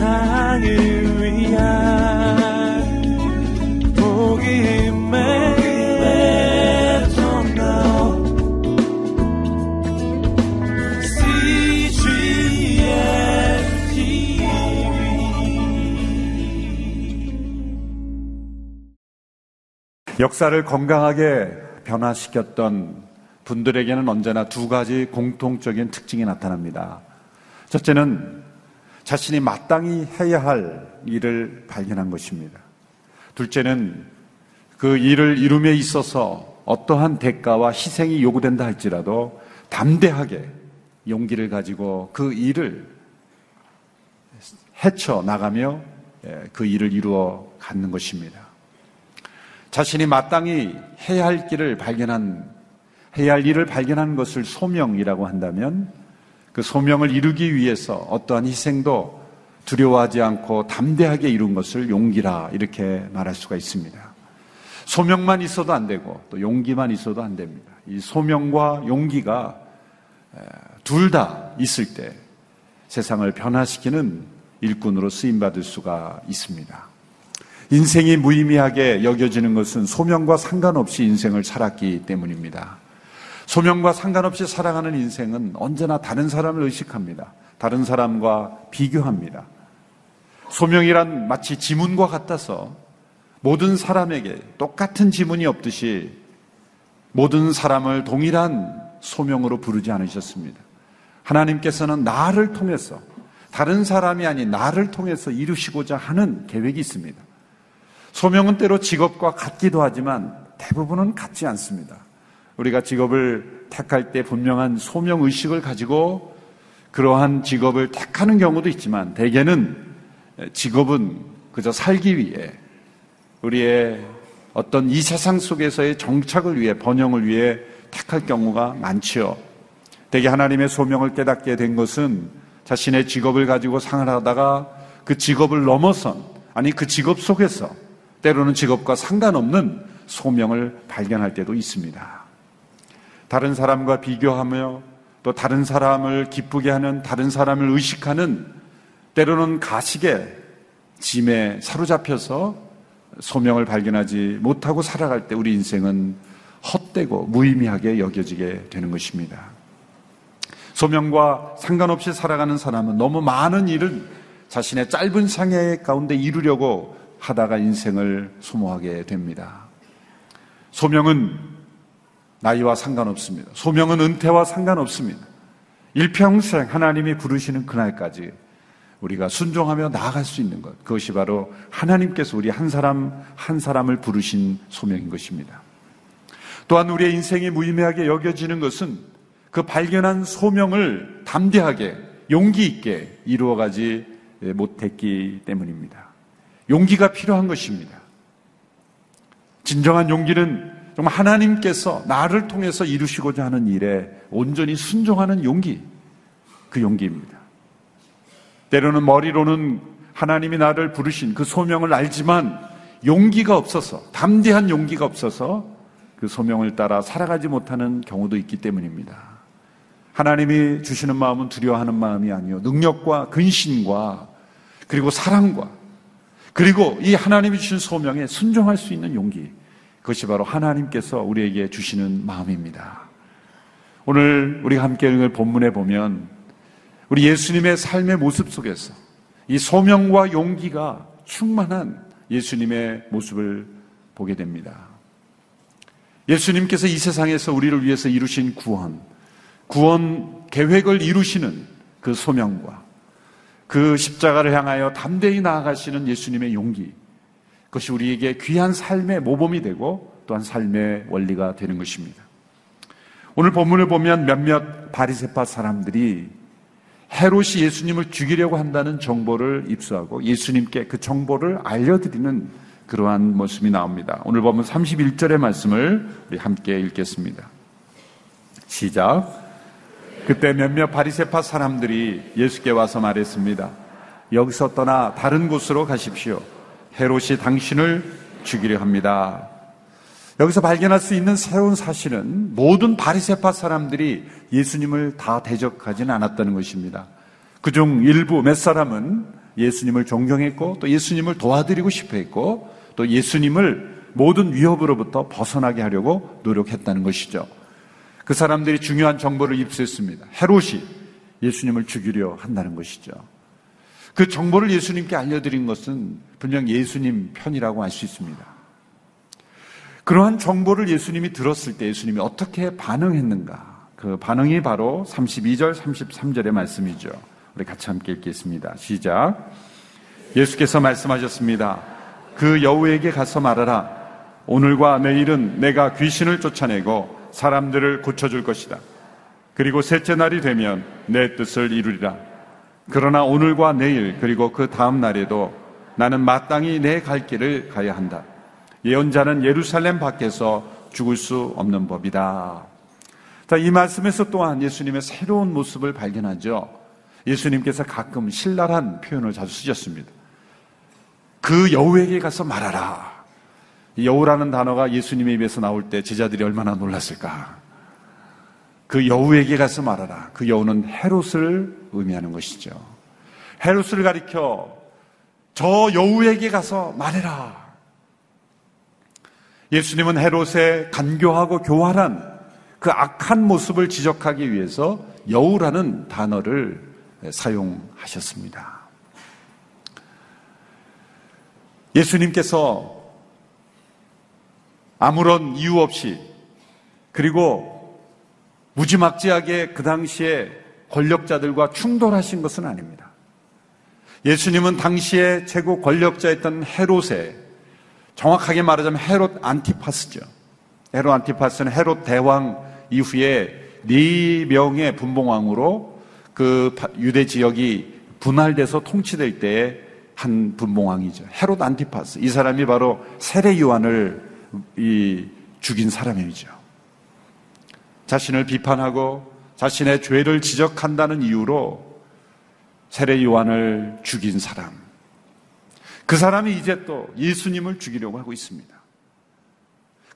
세상을 위한 복음의 역사를 건강하게 변화시켰던 분들에게는 언제나 두 가지 공통적인 특징이 나타납니다. 첫째는 자신이 마땅히 해야 할 일을 발견한 것입니다. 둘째는 그 일을 이룸에 있어서 어떠한 대가와 희생이 요구된다 할지라도 담대하게 용기를 가지고 그 일을 헤쳐 나가며 예, 그 일을 이루어 갖는 것입니다. 자신이 마땅히 해야 할 길을 발견한, 해야 할 일을 발견한 것을 소명이라고 한다면 그 소명을 이루기 위해서 어떠한 희생도 두려워하지 않고 담대하게 이룬 것을 용기라 이렇게 말할 수가 있습니다. 소명만 있어도 안 되고 또 용기만 있어도 안 됩니다. 이 소명과 용기가 둘 다 있을 때 세상을 변화시키는 일꾼으로 쓰임받을 수가 있습니다. 인생이 무의미하게 여겨지는 것은 소명과 상관없이 인생을 살았기 때문입니다. 소명과 상관없이 살아가는 인생은 언제나 다른 사람을 의식합니다. 다른 사람과 비교합니다. 소명이란 마치 지문과 같아서 모든 사람에게 똑같은 지문이 없듯이 모든 사람을 동일한 소명으로 부르지 않으셨습니다. 하나님께서는 나를 통해서 다른 사람이 아닌 나를 통해서 이루시고자 하는 계획이 있습니다. 소명은 때로 직업과 같기도 하지만 대부분은 같지 않습니다. 우리가 직업을 택할 때 분명한 소명 의식을 가지고 그러한 직업을 택하는 경우도 있지만 대개는 직업은 그저 살기 위해 우리의 어떤 이 세상 속에서의 정착을 위해 번영을 위해 택할 경우가 많지요. 대개 하나님의 소명을 깨닫게 된 것은 자신의 직업을 가지고 생활하다가 그 직업을 넘어선 아니 그 직업 속에서 때로는 직업과 상관없는 소명을 발견할 때도 있습니다. 다른 사람과 비교하며 또 다른 사람을 기쁘게 하는 다른 사람을 의식하는 때로는 가식에 짐에 사로잡혀서 소명을 발견하지 못하고 살아갈 때 우리 인생은 헛되고 무의미하게 여겨지게 되는 것입니다. 소명과 상관없이 살아가는 사람은 너무 많은 일을 자신의 짧은 상해 가운데 이루려고 하다가 인생을 소모하게 됩니다. 소명은 나이와 상관없습니다. 소명은 은퇴와 상관없습니다. 일평생 하나님이 부르시는 그날까지 우리가 순종하며 나아갈 수 있는 것. 그것이 바로 하나님께서 우리 한 사람 한 사람을 부르신 소명인 것입니다. 또한 우리의 인생이 무의미하게 여겨지는 것은 그 발견한 소명을 담대하게 용기 있게 이루어가지 못했기 때문입니다. 용기가 필요한 것입니다. 진정한 용기는 정말 하나님께서 나를 통해서 이루시고자 하는 일에 온전히 순종하는 용기, 그 용기입니다. 때로는 머리로는 하나님이 나를 부르신 그 소명을 알지만 용기가 없어서, 담대한 용기가 없어서 그 소명을 따라 살아가지 못하는 경우도 있기 때문입니다. 하나님이 주시는 마음은 두려워하는 마음이 아니요. 능력과 근신과 그리고 사랑과 그리고 이 하나님이 주신 소명에 순종할 수 있는 용기. 그것이 바로 하나님께서 우리에게 주시는 마음입니다. 오늘 우리가 함께 읽을 본문에 보면 우리 예수님의 삶의 모습 속에서 이 소명과 용기가 충만한 예수님의 모습을 보게 됩니다. 예수님께서 이 세상에서 우리를 위해서 이루신 구원, 구원 계획을 이루시는 그 소명과 그 십자가를 향하여 담대히 나아가시는 예수님의 용기. 그것이 우리에게 귀한 삶의 모범이 되고 또한 삶의 원리가 되는 것입니다. 오늘 본문을 보면 몇몇 바리세파 사람들이 헤롯이 예수님을 죽이려고 한다는 정보를 입수하고 예수님께 그 정보를 알려드리는 그러한 모습이 나옵니다. 오늘 보면 31절의 말씀을 우리 함께 읽겠습니다. 시작. 그때 몇몇 바리세파 사람들이 예수께 와서 말했습니다. 여기서 떠나 다른 곳으로 가십시오. 헤롯이 당신을 죽이려 합니다. 여기서 발견할 수 있는 새로운 사실은 모든 바리세파 사람들이 예수님을 다 대적하지는 않았다는 것입니다. 그중 일부 몇 사람은 예수님을 존경했고 또 예수님을 도와드리고 싶어 했고 또 예수님을 모든 위협으로부터 벗어나게 하려고 노력했다는 것이죠. 그 사람들이 중요한 정보를 입수했습니다. 헤롯이 예수님을 죽이려 한다는 것이죠. 그 정보를 예수님께 알려드린 것은 분명 예수님 편이라고 할수 있습니다. 그러한 정보를 예수님이 들었을 때 예수님이 어떻게 반응했는가? 그 반응이 바로 32절, 33절의 말씀이죠. 우리 같이 함께 읽겠습니다. 시작. 예수께서 말씀하셨습니다. 그 여우에게 가서 말하라. 오늘과 내일은 내가 귀신을 쫓아내고 사람들을 고쳐줄 것이다. 그리고 셋째 날이 되면 내 뜻을 이루리라. 그러나 오늘과 내일 그리고 그 다음 날에도 나는 마땅히 내 갈 길을 가야 한다. 예언자는 예루살렘 밖에서 죽을 수 없는 법이다. 자, 이 말씀에서 또한 예수님의 새로운 모습을 발견하죠. 예수님께서 가끔 신랄한 표현을 자주 쓰셨습니다. 그 여우에게 가서 말하라. 여우라는 단어가 예수님의 입에서 나올 때 제자들이 얼마나 놀랐을까. 그 여우에게 가서 말하라. 그 여우는 헤롯을 의미하는 것이죠. 헤롯을 가리켜 저 여우에게 가서 말해라. 예수님은 헤롯의 간교하고 교활한 그 악한 모습을 지적하기 위해서 여우라는 단어를 사용하셨습니다. 예수님께서 아무런 이유 없이 그리고 무지막지하게 그 당시에 권력자들과 충돌하신 것은 아닙니다. 예수님은 당시에 최고 권력자였던 헤롯의 정확하게 말하자면 헤롯 안티파스죠. 헤롯 안티파스는 헤롯 대왕 이후에 네 명의 분봉왕으로 그 유대 지역이 분할돼서 통치될 때의 한 분봉왕이죠. 헤롯 안티파스. 이 사람이 바로 세례 요한을 이 죽인 사람이죠. 자신을 비판하고 자신의 죄를 지적한다는 이유로 세례 요한을 죽인 사람. 그 사람이 이제 또 예수님을 죽이려고 하고 있습니다.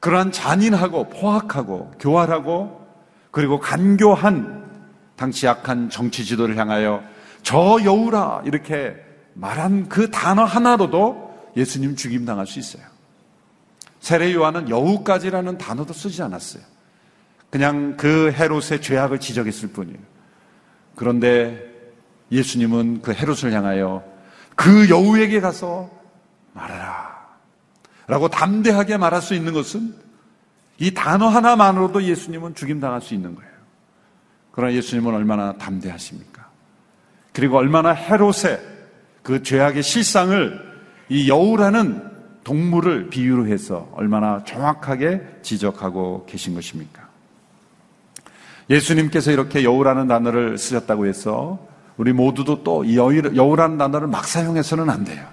그러한 잔인하고 포악하고 교활하고 그리고 간교한 당시 약한 정치 지도를 향하여 저 여우라 이렇게 말한 그 단어 하나로도 예수님 죽임 당할 수 있어요. 세례 요한은 여우까지라는 단어도 쓰지 않았어요. 그냥 그 헤롯의 죄악을 지적했을 뿐이에요. 그런데 예수님은 그 헤롯을 향하여 그 여우에게 가서 말하라. 라고 담대하게 말할 수 있는 것은 이 단어 하나만으로도 예수님은 죽임당할 수 있는 거예요. 그러나 예수님은 얼마나 담대하십니까? 그리고 얼마나 헤롯의 그 죄악의 실상을 이 여우라는 동물을 비유로 해서 얼마나 정확하게 지적하고 계신 것입니까? 예수님께서 이렇게 여우라는 단어를 쓰셨다고 해서 우리 모두도 또 여우라는 단어를 막 사용해서는 안 돼요.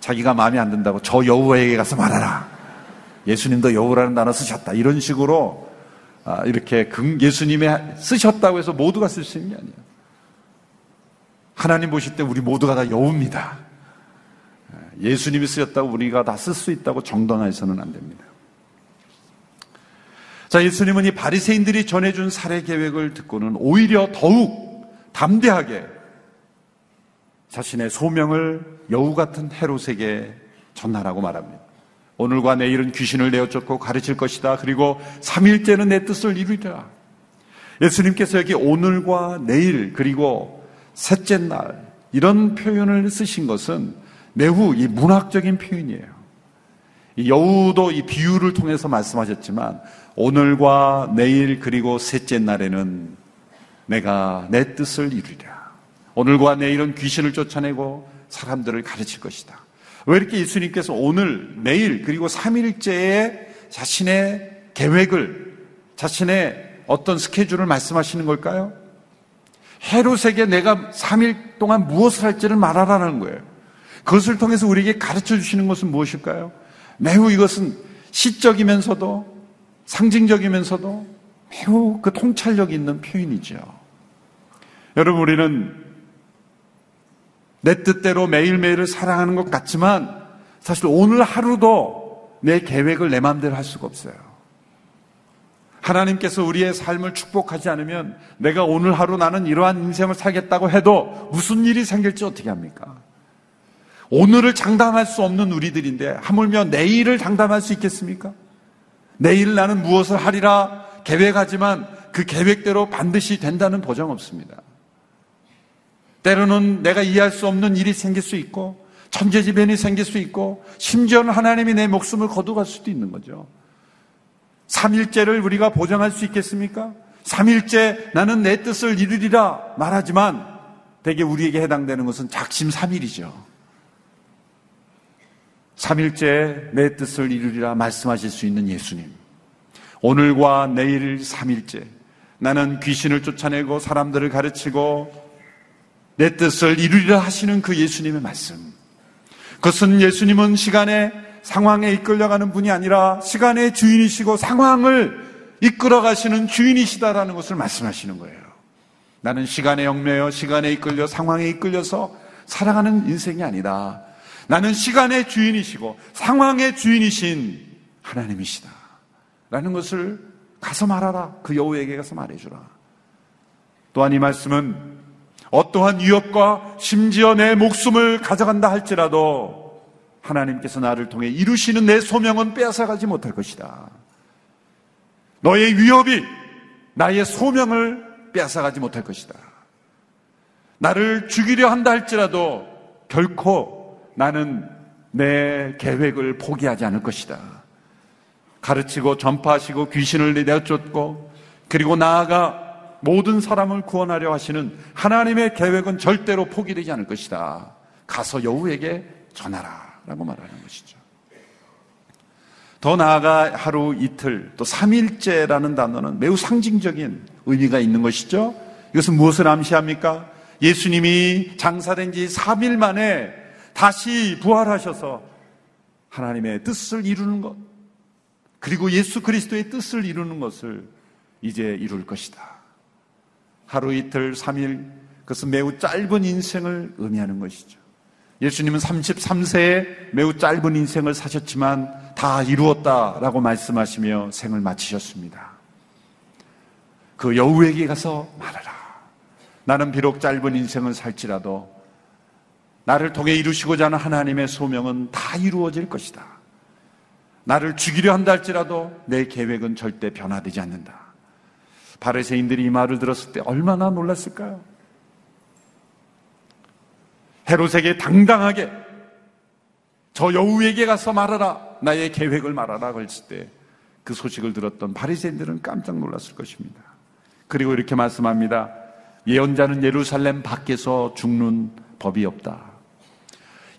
자기가 마음에 안 든다고 저 여우에게 가서 말하라. 예수님도 여우라는 단어 쓰셨다. 이런 식으로 아, 이렇게 예수님이 쓰셨다고 해서 모두가 쓸 수 있는 게 아니에요. 하나님 보실 때 우리 모두가 다 여우입니다. 예수님이 쓰였다고 우리가 다 쓸 수 있다고 정당화해서는 안 됩니다. 자, 예수님은 이 바리새인들이 전해준 살해 계획을 듣고는 오히려 더욱 담대하게 자신의 소명을 여우 같은 헤롯에게 전하라고 말합니다. 오늘과 내일은 귀신을 내어 쫓고 가르칠 것이다. 그리고 3일째는 내 뜻을 이루리라. 예수님께서 여기 오늘과 내일 그리고 셋째 날 이런 표현을 쓰신 것은 매우 이 문학적인 표현이에요. 이 여우도 이 비유를 통해서 말씀하셨지만 오늘과 내일 그리고 셋째 날에는 내가 내 뜻을 이루리라. 오늘과 내일은 귀신을 쫓아내고 사람들을 가르칠 것이다. 왜 이렇게 예수님께서 오늘, 내일, 그리고 3일째에 자신의 계획을, 자신의 어떤 스케줄을 말씀하시는 걸까요? 헤롯에게 내가 3일 동안 무엇을 할지를 말하라는 거예요. 그것을 통해서 우리에게 가르쳐 주시는 것은 무엇일까요? 매우 이것은 시적이면서도 상징적이면서도 매우 그 통찰력 있는 표현이죠. 여러분, 우리는 내 뜻대로 매일매일을 사랑하는 것 같지만 사실 오늘 하루도 내 계획을 내 마음대로 할 수가 없어요. 하나님께서 우리의 삶을 축복하지 않으면 내가 오늘 하루 나는 이러한 인생을 살겠다고 해도 무슨 일이 생길지 어떻게 합니까? 오늘을 장담할 수 없는 우리들인데 하물며 내일을 장담할 수 있겠습니까? 내일 나는 무엇을 하리라 계획하지만 그 계획대로 반드시 된다는 보장 없습니다. 때로는 내가 이해할 수 없는 일이 생길 수 있고 천재지변이 생길 수 있고 심지어는 하나님이 내 목숨을 거두갈 수도 있는 거죠. 3일째를 우리가 보장할 수 있겠습니까? 3일째 나는 내 뜻을 이루리라 말하지만 대개 우리에게 해당되는 것은 작심 3일이죠. 3일째 내 뜻을 이루리라 말씀하실 수 있는 예수님. 오늘과 내일 3일째 나는 귀신을 쫓아내고 사람들을 가르치고 내 뜻을 이루리라 하시는 그 예수님의 말씀. 그것은 예수님은 시간의 상황에 이끌려가는 분이 아니라 시간의 주인이시고 상황을 이끌어 가시는 주인이시다라는 것을 말씀하시는 거예요. 나는 시간에 얽매여 시간에 이끌려 상황에 이끌려서 살아가는 인생이 아니다. 나는 시간의 주인이시고 상황의 주인이신 하나님이시다. 라는 것을 가서 말하라. 그 여우에게 가서 말해주라. 또한 이 말씀은 어떠한 위협과 심지어 내 목숨을 가져간다 할지라도 하나님께서 나를 통해 이루시는 내 소명은 빼앗아가지 못할 것이다. 너의 위협이 나의 소명을 빼앗아가지 못할 것이다. 나를 죽이려 한다 할지라도 결코 나는 내 계획을 포기하지 않을 것이다. 가르치고 전파하시고 귀신을 내쫓고 그리고 나아가 모든 사람을 구원하려 하시는 하나님의 계획은 절대로 포기되지 않을 것이다. 가서 여우에게 전하라. 라고 말하는 것이죠. 더 나아가 하루 이틀 또 3일째라는 단어는 매우 상징적인 의미가 있는 것이죠. 이것은 무엇을 암시합니까? 예수님이 장사된 지 3일 만에 다시 부활하셔서 하나님의 뜻을 이루는 것, 그리고 예수 그리스도의 뜻을 이루는 것을 이제 이룰 것이다. 하루 이틀 3일 그것은 매우 짧은 인생을 의미하는 것이죠. 예수님은 33세에 매우 짧은 인생을 사셨지만 다 이루었다라고 말씀하시며 생을 마치셨습니다. 그 여우에게 가서 말하라. 나는 비록 짧은 인생을 살지라도 나를 통해 이루시고자 하는 하나님의 소명은 다 이루어질 것이다. 나를 죽이려 한다 할지라도 내 계획은 절대 변화되지 않는다. 바리새인들이 이 말을 들었을 때 얼마나 놀랐을까요? 헤롯에게 당당하게 저 여우에게 가서 말하라 나의 계획을 말하라 그랬을 때 그 소식을 들었던 바리새인들은 깜짝 놀랐을 것입니다. 그리고 이렇게 말씀합니다. 예언자는 예루살렘 밖에서 죽는 법이 없다.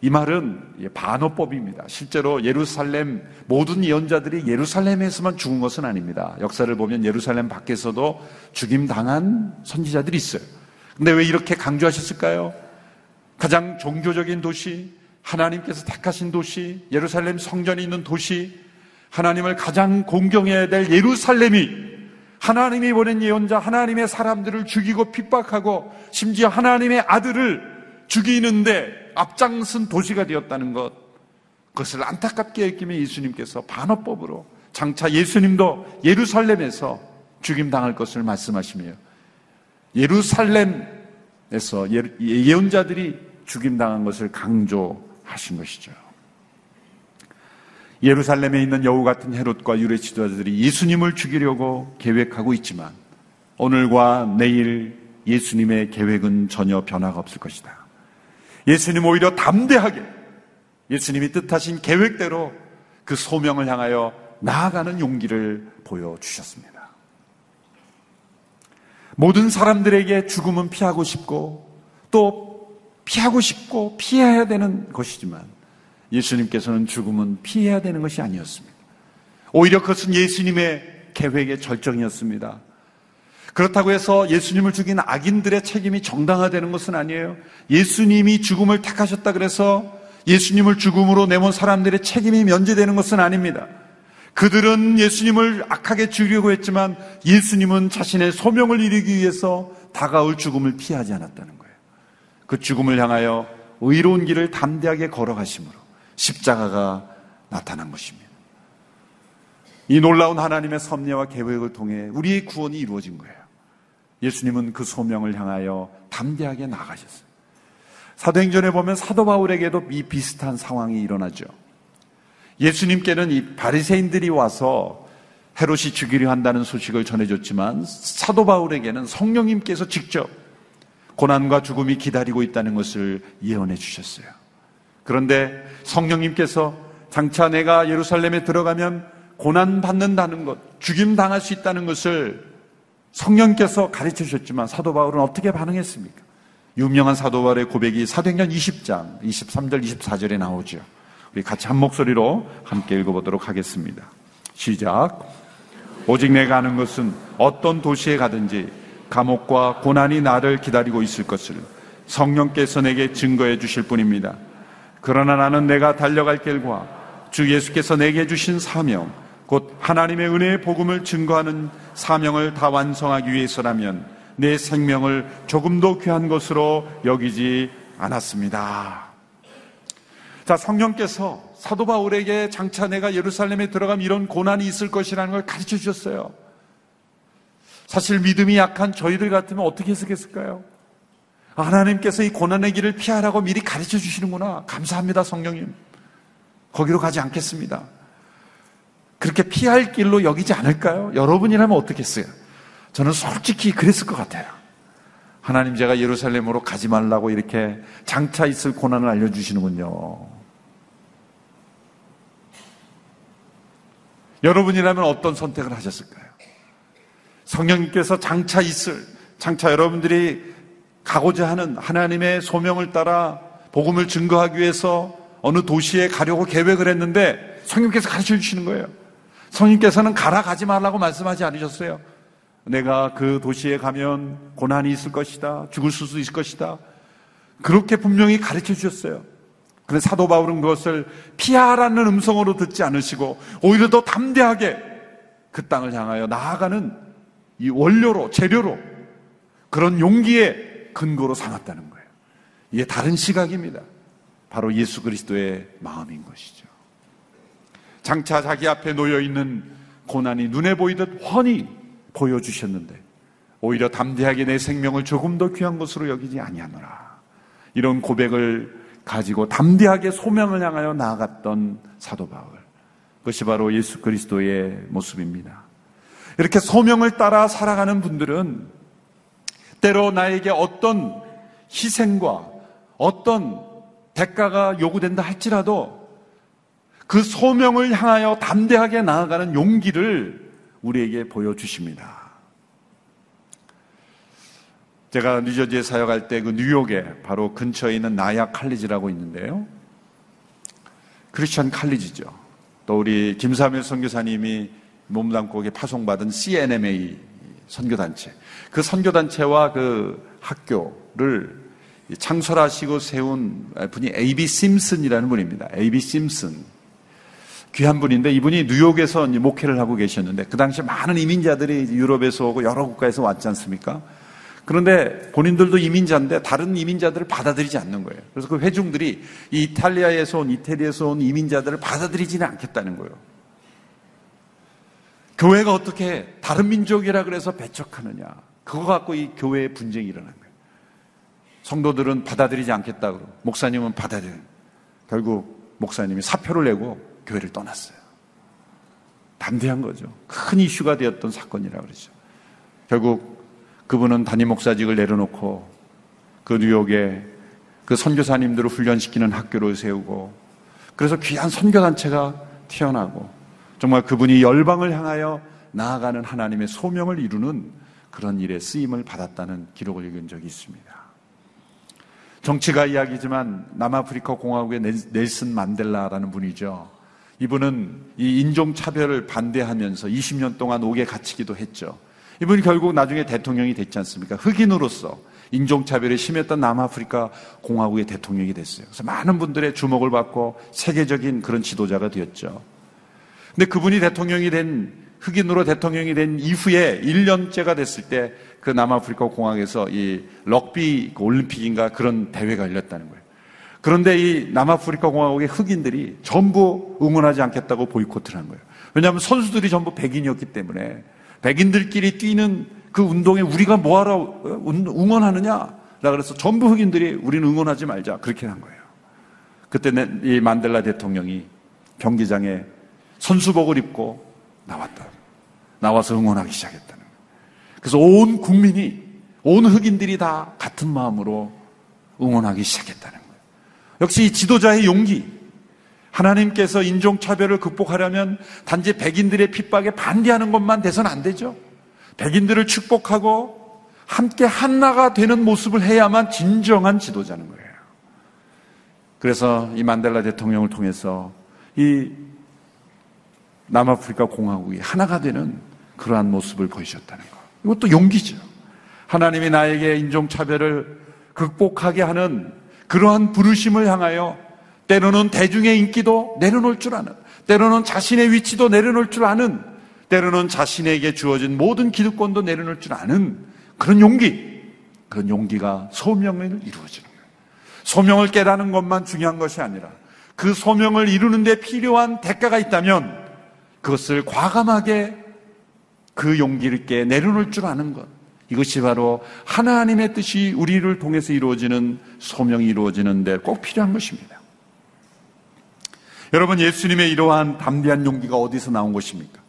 이 말은 반어법입니다. 실제로 예루살렘 모든 예언자들이 예루살렘에서만 죽은 것은 아닙니다. 역사를 보면 예루살렘 밖에서도 죽임 당한 선지자들이 있어요. 근데 왜 이렇게 강조하셨을까요? 가장 종교적인 도시, 하나님께서 택하신 도시, 예루살렘 성전이 있는 도시, 하나님을 가장 공경해야 될 예루살렘이 하나님이 보낸 예언자, 하나님의 사람들을 죽이고 핍박하고 심지어 하나님의 아들을 죽이는데 앞장선 도시가 되었다는 것, 그것을 안타깝게 여기며 예수님께서 반어법으로 장차 예수님도 예루살렘에서 죽임당할 것을 말씀하시며 예루살렘에서 예, 예언자들이 죽임당한 것을 강조하신 것이죠. 예루살렘에 있는 여우 같은 헤롯과 유대 지도자들이 예수님을 죽이려고 계획하고 있지만 오늘과 내일 예수님의 계획은 전혀 변화가 없을 것이다. 예수님 오히려 담대하게 예수님이 뜻하신 계획대로 그 소명을 향하여 나아가는 용기를 보여주셨습니다. 모든 사람들에게 죽음은 피하고 싶고 또 피하고 싶고 피해야 되는 것이지만 예수님께서는 죽음은 피해야 되는 것이 아니었습니다. 오히려 그것은 예수님의 계획의 절정이었습니다. 그렇다고 해서 예수님을 죽인 악인들의 책임이 정당화되는 것은 아니에요. 예수님이 죽음을 택하셨다 그래서 예수님을 죽음으로 내몬 사람들의 책임이 면제되는 것은 아닙니다. 그들은 예수님을 악하게 죽이려고 했지만 예수님은 자신의 소명을 이루기 위해서 다가올 죽음을 피하지 않았다는 거예요. 그 죽음을 향하여 의로운 길을 담대하게 걸어가심으로 십자가가 나타난 것입니다. 이 놀라운 하나님의 섭리와 계획을 통해 우리의 구원이 이루어진 거예요. 예수님은 그 소명을 향하여 담대하게 나가셨어요. 사도행전에 보면 사도 바울에게도 이 비슷한 상황이 일어나죠. 예수님께는 이 바리새인들이 와서 헤롯이 죽이려 한다는 소식을 전해줬지만 사도 바울에게는 성령님께서 직접 고난과 죽음이 기다리고 있다는 것을 예언해 주셨어요. 그런데 성령님께서 장차 내가 예루살렘에 들어가면 고난 받는다는 것, 죽임 당할 수 있다는 것을 성령께서 가르쳐 주셨지만 사도 바울은 어떻게 반응했습니까? 유명한 사도 바울의 고백이 사도행전 20장 23절 24절에 나오죠. 우리 같이 한 목소리로 함께 읽어보도록 하겠습니다. 시작. 오직 내가 아는 것은 어떤 도시에 가든지 감옥과 고난이 나를 기다리고 있을 것을 성령께서 내게 증거해 주실 뿐입니다. 그러나 나는 내가 달려갈 길과 주 예수께서 내게 주신 사명, 곧 하나님의 은혜의 복음을 증거하는 사명을 다 완성하기 위해서라면 내 생명을 조금도 귀한 것으로 여기지 않았습니다. 자, 성령께서 사도 바울에게 장차 내가 예루살렘에 들어가면 이런 고난이 있을 것이라는 걸 가르쳐 주셨어요. 사실 믿음이 약한 저희들 같으면 어떻게 해석했을까요? 하나님께서 이 고난의 길을 피하라고 미리 가르쳐 주시는구나. 감사합니다, 성령님. 거기로 가지 않겠습니다. 그렇게 피할 길로 여기지 않을까요? 여러분이라면 어떻겠어요? 저는 솔직히 그랬을 것 같아요. 하나님 제가 예루살렘으로 가지 말라고 이렇게 장차 있을 고난을 알려주시는군요. 여러분이라면 어떤 선택을 하셨을까요? 성령님께서 장차 있을, 장차 여러분들이 가고자 하는 하나님의 소명을 따라 복음을 증거하기 위해서 어느 도시에 가려고 계획을 했는데 성령께서 가르쳐 주시는 거예요. 성령께서는 가라 가지 말라고 말씀하지 않으셨어요. 내가 그 도시에 가면 고난이 있을 것이다. 죽을 수도 있을 것이다. 그렇게 분명히 가르쳐 주셨어요. 그런데 사도 바울은 그것을 피하라는 음성으로 듣지 않으시고 오히려 더 담대하게 그 땅을 향하여 나아가는 이 원료로, 재료로 그런 용기의 근거로 삼았다는 거예요. 이게 다른 시각입니다. 바로 예수 그리스도의 마음인 것이죠. 장차 자기 앞에 놓여 있는 고난이 눈에 보이듯 훤히 보여주셨는데 오히려 담대하게 내 생명을 조금 더 귀한 것으로 여기지 아니하노라. 이런 고백을 가지고 담대하게 소명을 향하여 나아갔던 사도 바울. 그것이 바로 예수 그리스도의 모습입니다. 이렇게 소명을 따라 살아가는 분들은 때로 나에게 어떤 희생과 어떤 대가가 요구된다 할지라도 그 소명을 향하여 담대하게 나아가는 용기를 우리에게 보여주십니다. 제가 뉴저지에 사역할 때 그 뉴욕에 바로 근처에 있는 나야 칼리지라고 있는데요. 크리스천 칼리지죠. 또 우리 김사밀 선교사님이 몸담고 파송받은 CNMA 선교단체. 그 선교단체와 그 학교를 창설하시고 세운 분이 A.B. 심슨이라는 분입니다. A.B. 심슨. 귀한 분인데 이분이 뉴욕에서 목회를 하고 계셨는데 그 당시 많은 이민자들이 유럽에서 오고 여러 국가에서 왔지 않습니까? 그런데 본인들도 이민자인데 다른 이민자들을 받아들이지 않는 거예요. 그래서 그 회중들이 이 이탈리아에서 온 이태리에서 온 이민자들을 받아들이지는 않겠다는 거예요. 교회가 어떻게 다른 민족이라 그래서 배척하느냐. 그거 갖고 이 교회의 분쟁이 일어난 거예요. 성도들은 받아들이지 않겠다고 목사님은 받아들여. 결국 목사님이 사표를 내고 교회를 떠났어요. 담대한 거죠. 큰 이슈가 되었던 사건이라 그러죠. 결국 그분은 담임 목사직을 내려놓고 그 뉴욕에 그 선교사님들을 훈련시키는 학교를 세우고 그래서 귀한 선교단체가 태어나고 정말 그분이 열방을 향하여 나아가는 하나님의 소명을 이루는 그런 일에 쓰임을 받았다는 기록을 읽은 적이 있습니다. 정치가 이야기지만 남아프리카 공화국의 넬슨 만델라라는 분이죠. 이분은 이 인종차별을 반대하면서 20년 동안 옥에 갇히기도 했죠. 이분이 결국 나중에 대통령이 됐지 않습니까? 흑인으로서 인종차별이 심했던 남아프리카 공화국의 대통령이 됐어요. 그래서 많은 분들의 주목을 받고 세계적인 그런 지도자가 되었죠. 근데 그분이 대통령이 된, 흑인으로 대통령이 된 이후에 1년째가 됐을 때 그 남아프리카 공항에서 이 럭비 올림픽인가 그런 대회가 열렸다는 거예요. 그런데 이 남아프리카 공화국의 흑인들이 전부 응원하지 않겠다고 보이콧을 한 거예요. 왜냐하면 선수들이 전부 백인이었기 때문에 백인들끼리 뛰는 그 운동에 우리가 뭐하러 응원하느냐? 그래서 전부 흑인들이 우리는 응원하지 말자. 그렇게 한 거예요. 그때 이 만델라 대통령이 경기장에 선수복을 입고 나왔다. 나와서 응원하기 시작했다는 거예요. 그래서 온 국민이, 온 흑인들이 다 같은 마음으로 응원하기 시작했다는 거예요. 역시 이 지도자의 용기, 하나님께서 인종차별을 극복하려면 단지 백인들의 핍박에 반대하는 것만 돼서는 안 되죠. 백인들을 축복하고 함께 한나가 되는 모습을 해야만 진정한 지도자는 거예요. 그래서 이 만델라 대통령을 통해서 이 남아프리카 공화국이 하나가 되는 그러한 모습을 보여줬다는 것. 이것도 용기죠. 하나님이 나에게 인종차별을 극복하게 하는 그러한 부르심을 향하여 때로는 대중의 인기도 내려놓을 줄 아는, 때로는 자신의 위치도 내려놓을 줄 아는, 때로는 자신에게 주어진 모든 기득권도 내려놓을 줄 아는 그런 용기, 그런 용기가 소명을 이루어지는 거예요. 소명을 깨닫는 것만 중요한 것이 아니라 그 소명을 이루는데 필요한 대가가 있다면 그것을 과감하게 그 용기를 깨 내려놓을 줄 아는 것. 이것이 바로 하나님의 뜻이 우리를 통해서 이루어지는 소명이 이루어지는데 꼭 필요한 것입니다. 여러분, 예수님의 이러한 담대한 용기가 어디서 나온 것입니까?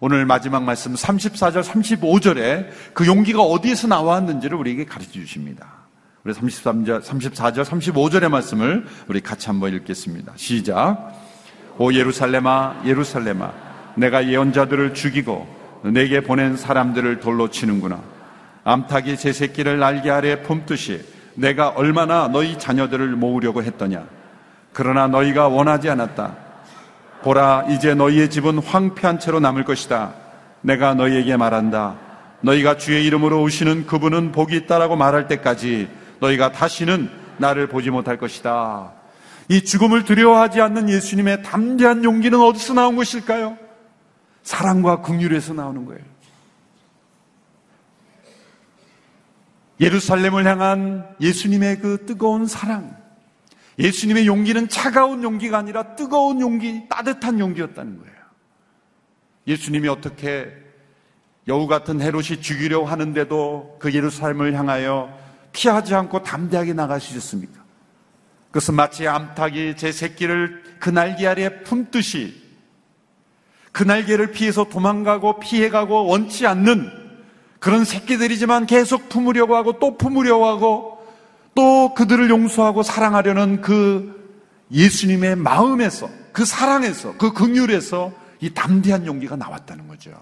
오늘 마지막 말씀 34절, 35절에 그 용기가 어디에서 나왔는지를 우리에게 가르쳐 주십니다. 우리 33절, 34절, 35절의 말씀을 우리 같이 한번 읽겠습니다. 시작. 오 예루살렘아, 예루살렘아, 내가 예언자들을 죽이고 내게 보낸 사람들을 돌로 치는구나. 암탉이 제 새끼를 날개 아래 품듯이 내가 얼마나 너희 자녀들을 모으려고 했더냐. 그러나 너희가 원하지 않았다. 보라, 이제 너희의 집은 황폐한 채로 남을 것이다. 내가 너희에게 말한다. 너희가 주의 이름으로 오시는 그분은 복이 있다라고 말할 때까지 너희가 다시는 나를 보지 못할 것이다. 이 죽음을 두려워하지 않는 예수님의 담대한 용기는 어디서 나온 것일까요? 사랑과 긍휼에서 나오는 거예요. 예루살렘을 향한 예수님의 그 뜨거운 사랑, 예수님의 용기는 차가운 용기가 아니라 뜨거운 용기, 따뜻한 용기였다는 거예요. 예수님이 어떻게 여우 같은 헤롯이 죽이려 하는데도 그 예루살렘을 향하여 피하지 않고 담대하게 나가시셨습니까? 그것은 마치 암탉이 제 새끼를 그 날개 아래 품듯이 그 날개를 피해서 도망가고 피해가고 원치 않는 그런 새끼들이지만 계속 품으려고 하고 또 품으려고 하고 또 그들을 용서하고 사랑하려는 그 예수님의 마음에서 그 사랑에서 그 긍휼에서 이 담대한 용기가 나왔다는 거죠.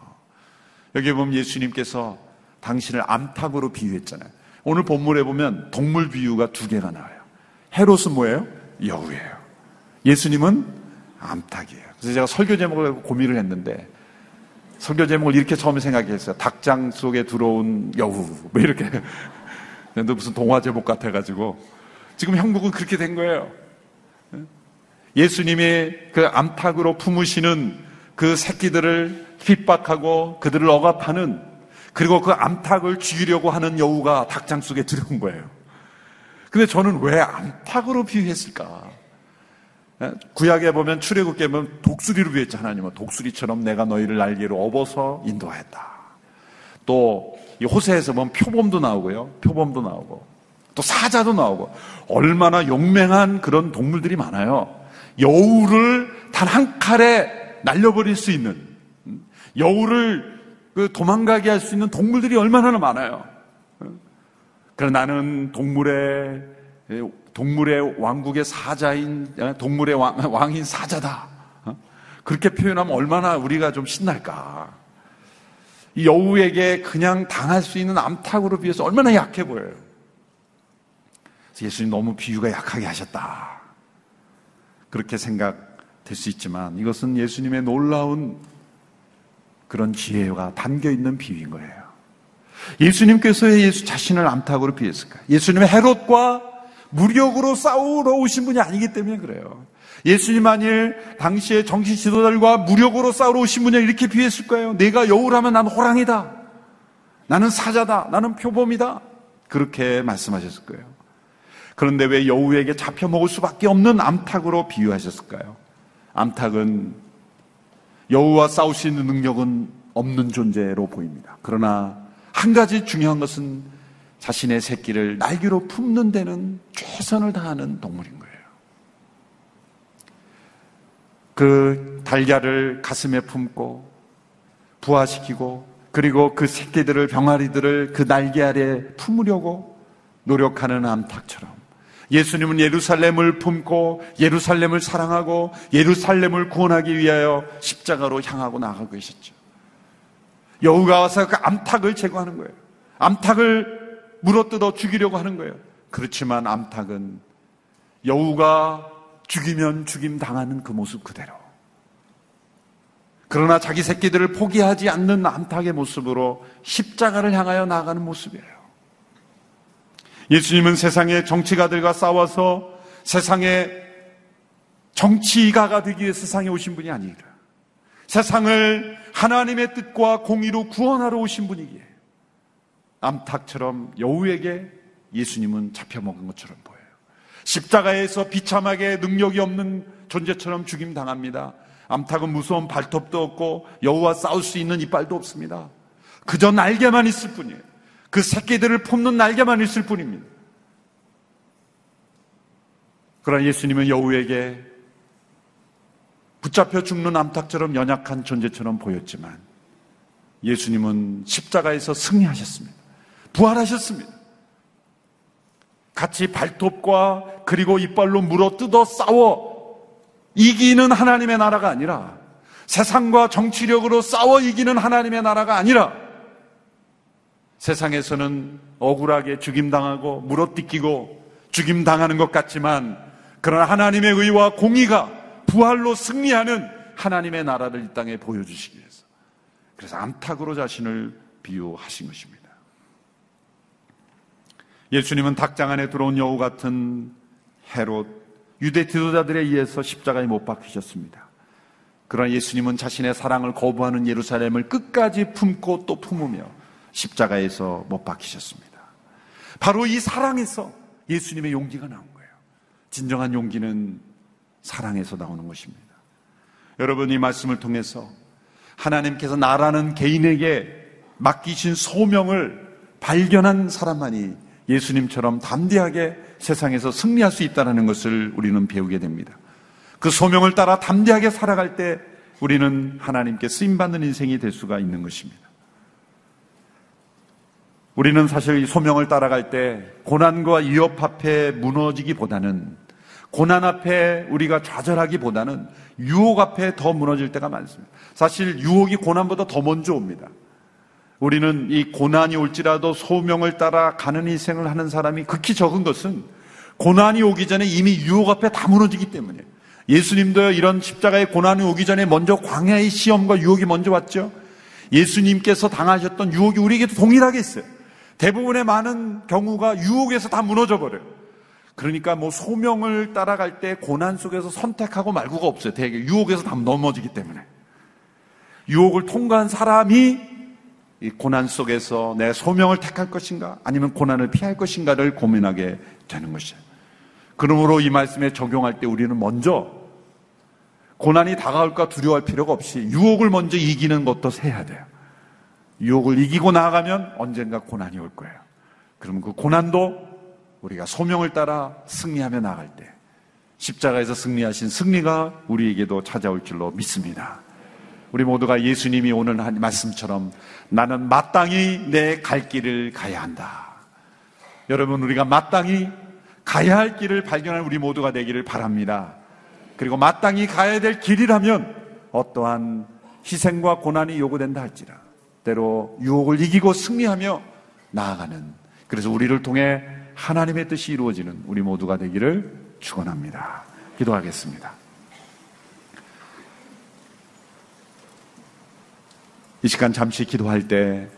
여기 보면 예수님께서 당신을 암탉으로 비유했잖아요. 오늘 본문에 보면 동물 비유가 두 개가 나와요. 헤롯은 뭐예요? 여우예요. 예수님은 암탉이에요. 그래서 제가 설교 제목을 고민을 했는데 설교 제목을 이렇게 처음에 생각했어요. 닭장 속에 들어온 여우. 뭐 이렇게 근데 무슨 동화 제목 같아가지고 지금 형국은 그렇게 된 거예요. 예수님이 그 암탉으로 품으시는 그 새끼들을 핍박하고 그들을 억압하는 그리고 그 암탉을 죽이려고 하는 여우가 닭장 속에 들어온 거예요. 근데 저는 왜 암탉으로 비유했을까? 구약에 보면 출애굽기에 보면 독수리로 비유했죠 하나님은 독수리처럼 내가 너희를 날개로 업어서 인도하였다. 또 이 호세에서 보면 표범도 나오고요. 표범도 나오고 또 사자도 나오고 얼마나 용맹한 그런 동물들이 많아요. 여우를 단 한 칼에 날려버릴 수 있는 여우를 그 도망가게 할 수 있는 동물들이 얼마나 많아요. 그러나 나는 동물의 동물의 왕국의 사자인 동물의 왕, 왕인 사자다. 그렇게 표현하면 얼마나 우리가 좀 신날까. 여우에게 그냥 당할 수 있는 암탉으로 비해서 얼마나 약해 보여요. 예수님 너무 비유가 약하게 하셨다. 그렇게 생각될 수 있지만 이것은 예수님의 놀라운 그런 지혜가 담겨 있는 비유인 거예요. 예수님께서 예수 자신을 암탉으로 비했을까? 예수님의 헤롯과 무력으로 싸우러 오신 분이 아니기 때문에 그래요. 예수님 만일 당시에 정치 지도자들과 무력으로 싸우러 오신 분이 이렇게 비했을 거예요. 내가 여우라면 나는 호랑이다. 나는 사자다. 나는 표범이다. 그렇게 말씀하셨을 거예요. 그런데 왜 여우에게 잡혀 먹을 수밖에 없는 암탉으로 비유하셨을까요? 암탉은 여우와 싸울 수 있는 능력은 없는 존재로 보입니다. 그러나 한 가지 중요한 것은 자신의 새끼를 날개로 품는 데는 최선을 다하는 동물인 거예요. 그 달걀을 가슴에 품고 부화시키고 그리고 그 새끼들을 병아리들을 그 날개 아래 품으려고 노력하는 암탉처럼 예수님은 예루살렘을 품고 예루살렘을 사랑하고 예루살렘을 구원하기 위하여 십자가로 향하고 나가고 계셨죠. 여우가 와서 그 암탉을 제거하는 거예요. 암탉을 물어뜯어 죽이려고 하는 거예요. 그렇지만 암탉은 여우가 죽이면 죽임 당하는 그 모습 그대로. 그러나 자기 새끼들을 포기하지 않는 암탉의 모습으로 십자가를 향하여 나가는 모습이에요. 예수님은 세상의 정치가들과 싸워서 세상의 정치가가 되기 위해 세상에 오신 분이 아니라 세상을 하나님의 뜻과 공의로 구원하러 오신 분이기에 암탉처럼 여우에게 예수님은 잡혀먹은 것처럼 보여요. 십자가에서 비참하게 능력이 없는 존재처럼 죽임 당합니다. 암탉은 무서운 발톱도 없고 여우와 싸울 수 있는 이빨도 없습니다. 그저 날개만 있을 뿐이에요. 그 새끼들을 품는 날개만 있을 뿐입니다. 그러나 예수님은 여우에게 붙잡혀 죽는 암탉처럼 연약한 존재처럼 보였지만 예수님은 십자가에서 승리하셨습니다. 부활하셨습니다. 같이 발톱과 그리고 이빨로 물어 뜯어 싸워 이기는 하나님의 나라가 아니라 세상과 정치력으로 싸워 이기는 하나님의 나라가 아니라 세상에서는 억울하게 죽임당하고 물어뜯기고 죽임당하는 것 같지만 그러나 하나님의 의와 공의가 부활로 승리하는 하나님의 나라를 이 땅에 보여주시기 위해서 그래서 암탉으로 자신을 비유하신 것입니다. 예수님은 닭장 안에 들어온 여우 같은 헤롯, 유대 지도자들에 의해서 십자가에 못 박히셨습니다. 그러나 예수님은 자신의 사랑을 거부하는 예루살렘을 끝까지 품고 또 품으며 십자가에서 못 박히셨습니다. 바로 이 사랑에서 예수님의 용기가 나온 거예요. 진정한 용기는 사랑에서 나오는 것입니다. 여러분 이 말씀을 통해서 하나님께서 나라는 개인에게 맡기신 소명을 발견한 사람만이 예수님처럼 담대하게 세상에서 승리할 수 있다는 것을 우리는 배우게 됩니다. 그 소명을 따라 담대하게 살아갈 때 우리는 하나님께 쓰임받는 인생이 될 수가 있는 것입니다. 우리는 사실 이 소명을 따라갈 때 고난과 위협 앞에 무너지기보다는 고난 앞에 우리가 좌절하기보다는 유혹 앞에 더 무너질 때가 많습니다. 사실 유혹이 고난보다 더 먼저 옵니다. 우리는 이 고난이 올지라도 소명을 따라 가는 인생을 하는 사람이 극히 적은 것은 고난이 오기 전에 이미 유혹 앞에 다 무너지기 때문에 예수님도 이런 십자가의 고난이 오기 전에 먼저 광야의 시험과 유혹이 먼저 왔죠. 예수님께서 당하셨던 유혹이 우리에게도 동일하게 있어요. 대부분의 많은 경우가 유혹에서 다 무너져 버려요. 그러니까 뭐 소명을 따라갈 때 고난 속에서 선택하고 말고가 없어요. 되게 유혹에서 다 넘어지기 때문에. 유혹을 통과한 사람이 이 고난 속에서 내 소명을 택할 것인가 아니면 고난을 피할 것인가를 고민하게 되는 것이에요. 그러므로 이 말씀에 적용할 때 우리는 먼저 고난이 다가올까 두려워할 필요가 없이 유혹을 먼저 이기는 것도 해야 돼요. 유혹을 이기고 나아가면 언젠가 고난이 올 거예요. 그러면 그 고난도 우리가 소명을 따라 승리하며 나갈 때 십자가에서 승리하신 승리가 우리에게도 찾아올 줄로 믿습니다. 우리 모두가 예수님이 오늘 한 말씀처럼 나는 마땅히 내 갈 길을 가야 한다. 여러분, 우리가 마땅히 가야 할 길을 발견할 우리 모두가 되기를 바랍니다. 그리고 마땅히 가야 될 길이라면 어떠한 희생과 고난이 요구된다 할지라 때로 유혹을 이기고 승리하며 나아가는 그래서 우리를 통해 하나님의 뜻이 이루어지는 우리 모두가 되기를 축원합니다. 기도하겠습니다. 이 시간 잠시 기도할 때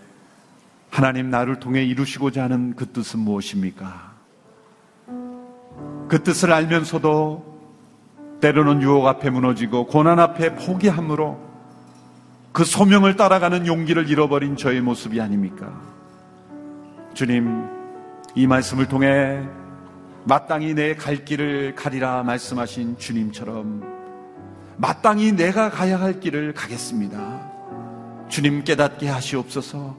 하나님 나를 통해 이루시고자 하는 그 뜻은 무엇입니까? 그 뜻을 알면서도 때로는 유혹 앞에 무너지고 고난 앞에 포기함으로 그 소명을 따라가는 용기를 잃어버린 저의 모습이 아닙니까? 주님, 이 말씀을 통해 마땅히 내 갈 길을 가리라 말씀하신 주님처럼 마땅히 내가 가야 할 길을 가겠습니다. 주님 깨닫게 하시옵소서.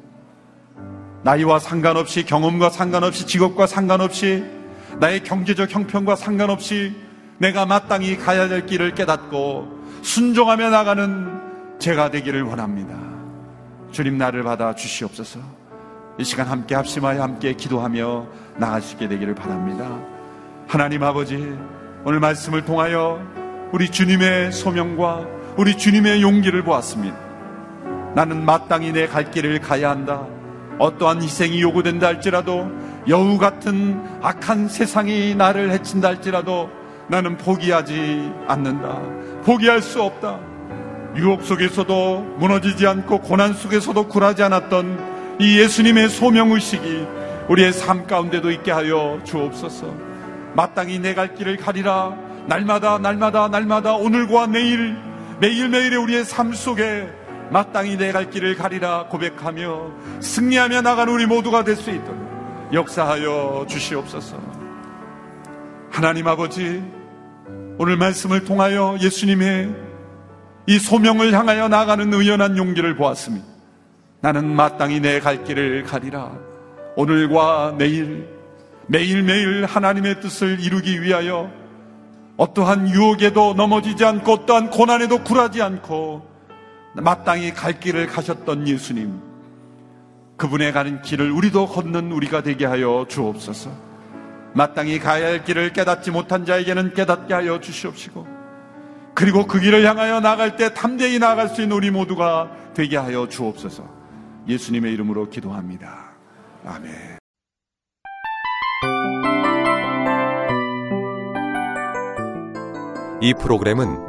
나이와 상관없이 경험과 상관없이 직업과 상관없이 나의 경제적 형편과 상관없이 내가 마땅히 가야 될 길을 깨닫고 순종하며 나가는 제가 되기를 원합니다. 주님 나를 받아 주시옵소서. 이 시간 함께 합심하여 함께 기도하며 나가시게 되기를 바랍니다. 하나님 아버지, 오늘 말씀을 통하여 우리 주님의 소명과 우리 주님의 용기를 보았습니다. 나는 마땅히 내 갈 길을 가야 한다. 어떠한 희생이 요구된다 할지라도 여우 같은 악한 세상이 나를 해친다 할지라도 나는 포기하지 않는다. 포기할 수 없다. 유혹 속에서도 무너지지 않고 고난 속에서도 굴하지 않았던 이 예수님의 소명의식이 우리의 삶 가운데도 있게 하여 주옵소서. 마땅히 내 갈 길을 가리라. 날마다, 날마다, 날마다, 오늘과 내일, 매일매일의 우리의 삶 속에 마땅히 내 갈 길을 가리라 고백하며 승리하며 나가는 우리 모두가 될 수 있도록 역사하여 주시옵소서. 하나님 아버지, 오늘 말씀을 통하여 예수님의 이 소명을 향하여 나가는 의연한 용기를 보았습니다. 나는 마땅히 내 갈 길을 가리라. 오늘과 내일, 매일매일 하나님의 뜻을 이루기 위하여 어떠한 유혹에도 넘어지지 않고 어떠한 고난에도 굴하지 않고 마땅히 갈 길을 가셨던 예수님. 그분의 가는 길을 우리도 걷는 우리가 되게 하여 주옵소서. 마땅히 가야 할 길을 깨닫지 못한 자에게는 깨닫게 하여 주시옵시고, 그리고 그 길을 향하여 나갈 때 탐대히 나갈 수 있는 우리 모두가 되게 하여 주옵소서. 예수님의 이름으로 기도합니다. 아멘. 이 프로그램은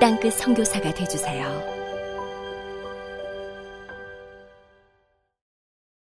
땅끝 성교사가 되주세요